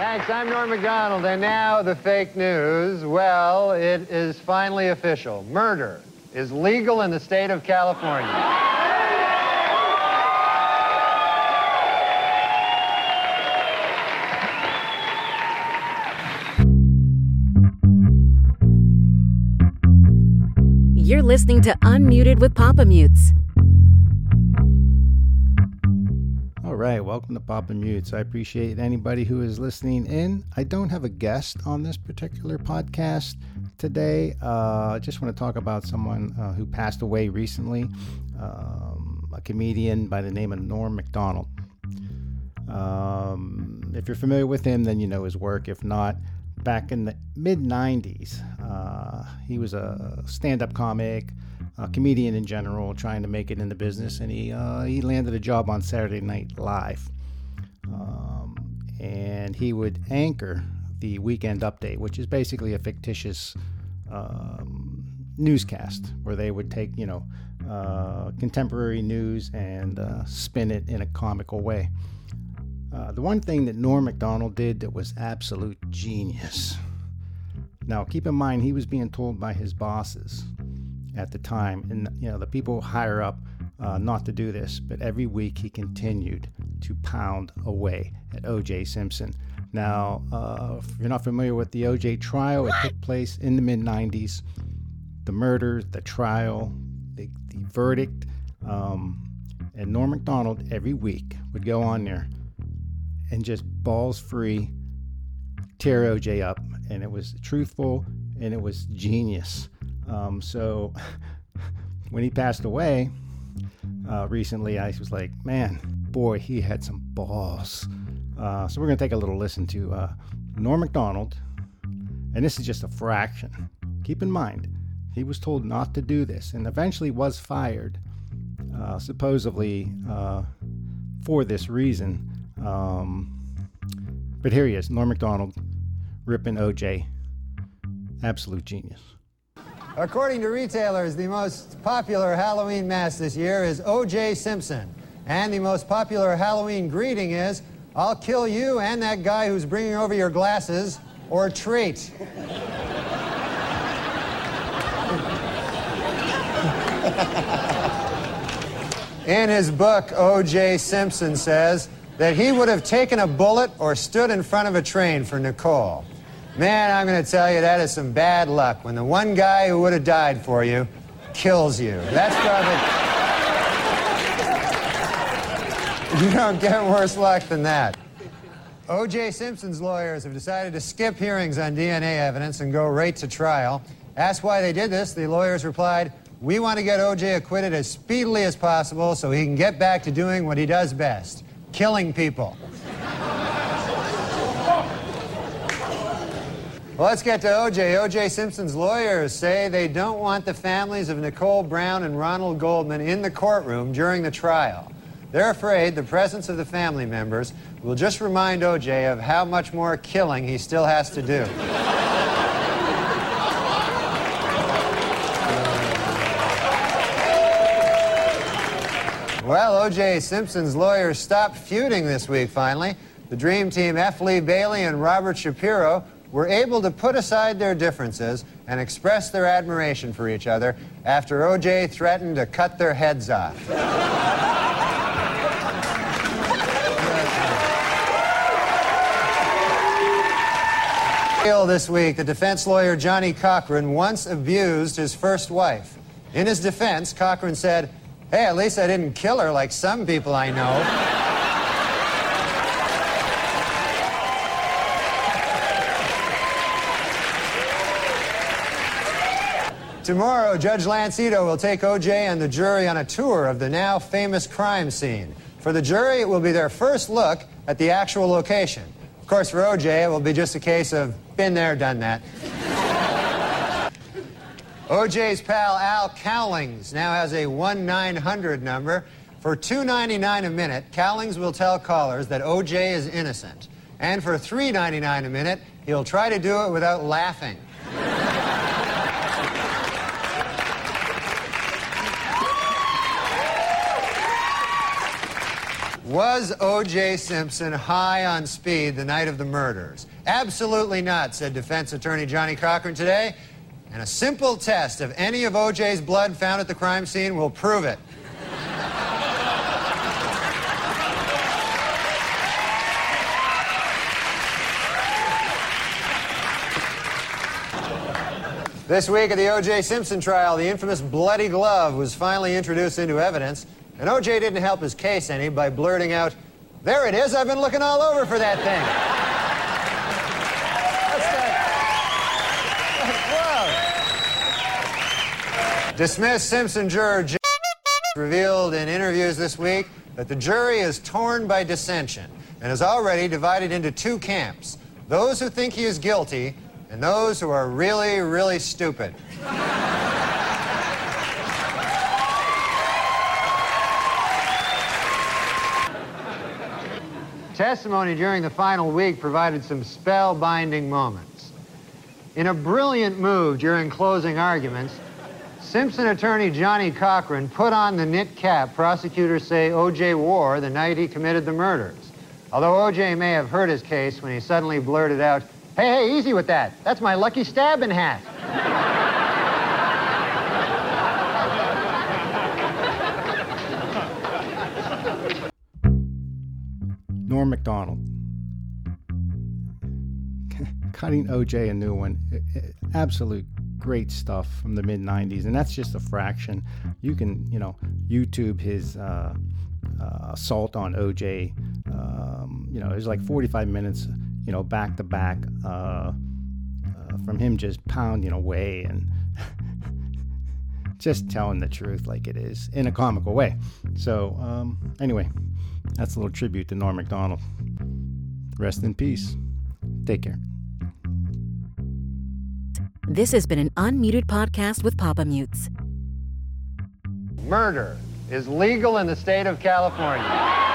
Thanks. I'm Norm Macdonald, and now the fake news. Well, it is finally official. Murder is legal in the state of California. You're listening to Unmuted with Papa Mutes. Right, welcome to Papa Mutes. I appreciate anybody who is listening in. I don't have a guest on this particular podcast today. Uh, I just want to talk about someone uh, who passed away recently, um, a comedian by the name of Norm Macdonald. Um, if you're familiar with him, then you know his work. If not, back in the mid 90s, uh, he was a stand up comic, a comedian in general, trying to make it in the business, and he, uh, he landed a job on Saturday Night Live. Um, and he would anchor the Weekend Update, which is basically a fictitious um, newscast where they would take, you know, uh, contemporary news and uh, spin it in a comical way. Uh, the one thing that Norm Macdonald did that was absolute genius. Now, keep in mind, he was being told by his bosses at the time, and you know the people higher up, uh, not to do this. But every week he continued to pound away at O.J. Simpson. Now, uh, if you're not familiar with the O.J. trial, it took place in the mid '90s. The murder, the trial, the, the verdict, um, and Norm Macdonald every week would go on there and just balls free tear OJ up, and it was truthful and it was genius. Um, so when he passed away uh, recently, I was like, man, boy, he had some balls. Uh, so we're gonna take a little listen to uh, Norm Macdonald, and this is just a fraction. Keep in mind, he was told not to do this, and eventually was fired, uh, supposedly uh, for this reason. Um, but here he is, Norm Macdonald, ripping OJ. Absolute genius. According to retailers, the most popular Halloween mask this year is O.J. Simpson. And the most popular Halloween greeting is, I'll kill you and that guy who's bringing over your glasses, or a treat. In his book, O.J. Simpson says that he would have taken a bullet or stood in front of a train for Nicole. Man, I'm going to tell you, that is some bad luck when the one guy who would have died for you kills you. That's probably. you don't get worse luck than that. O.J. Simpson's lawyers have decided to skip hearings on DNA evidence and go right to trial. Asked why they did this, the lawyers replied, We want to get O.J. acquitted as speedily as possible so he can get back to doing what he does best killing people. Well, let's get to OJ. OJ Simpson's lawyers say they don't want the families of Nicole Brown and Ronald Goldman in the courtroom during the trial. They're afraid the presence of the family members will just remind OJ of how much more killing he still has to do. Well, O.J. Simpson's lawyers stopped feuding this week, finally. The Dream Team, F. Lee Bailey and Robert Shapiro, were able to put aside their differences and express their admiration for each other after O.J. threatened to cut their heads off. This week, the defense lawyer Johnnie Cochran once abused his first wife. In his defense, Cochran said, Hey, at least I didn't kill her like some people I know. Tomorrow, Judge Lance Ito will take OJ and the jury on a tour of the now famous crime scene. For the jury, it will be their first look at the actual location. Of course, for OJ, it will be just a case of been there, done that. OJ's pal Al Cowlings now has a 1-900 number. For $2.99 a minute, Cowlings will tell callers that OJ is innocent. And for $3.99 a minute, he'll try to do it without laughing. Was O.J. Simpson high on speed the night of the murders? Absolutely not, said defense attorney Johnnie Cochran today. And a simple test of any of O.J.'s blood found at the crime scene will prove it. This week at the O.J. Simpson trial, the infamous bloody glove was finally introduced into evidence, and O.J. didn't help his case any by blurting out, There it is, I've been looking all over for that thing. Dismissed Simpson juror J- revealed in interviews this week that the jury is torn by dissension and is already divided into two camps those who think he is guilty and those who are really, really stupid. Testimony during the final week provided some spellbinding moments. In a brilliant move during closing arguments, Simpson attorney Johnnie Cochran put on the knit cap prosecutors say O.J. wore the night he committed the murders. Although O.J. may have hurt his case when he suddenly blurted out, Hey, hey, easy with that. That's my lucky stabbing hat. Norm Macdonald. Cutting OJ a new one. Absolute great stuff from the mid 90s. And that's just a fraction. You can, you know, YouTube his uh, uh, assault on OJ. Um, you know, it was like 45 minutes, you know, back to back uh, uh from him just pounding away and just telling the truth like it is in a comical way. So, um, anyway, that's a little tribute to Norm Macdonald. Rest in peace. Take care. This has been an unmuted podcast with Papa Mutes. Murder is legal in the state of California.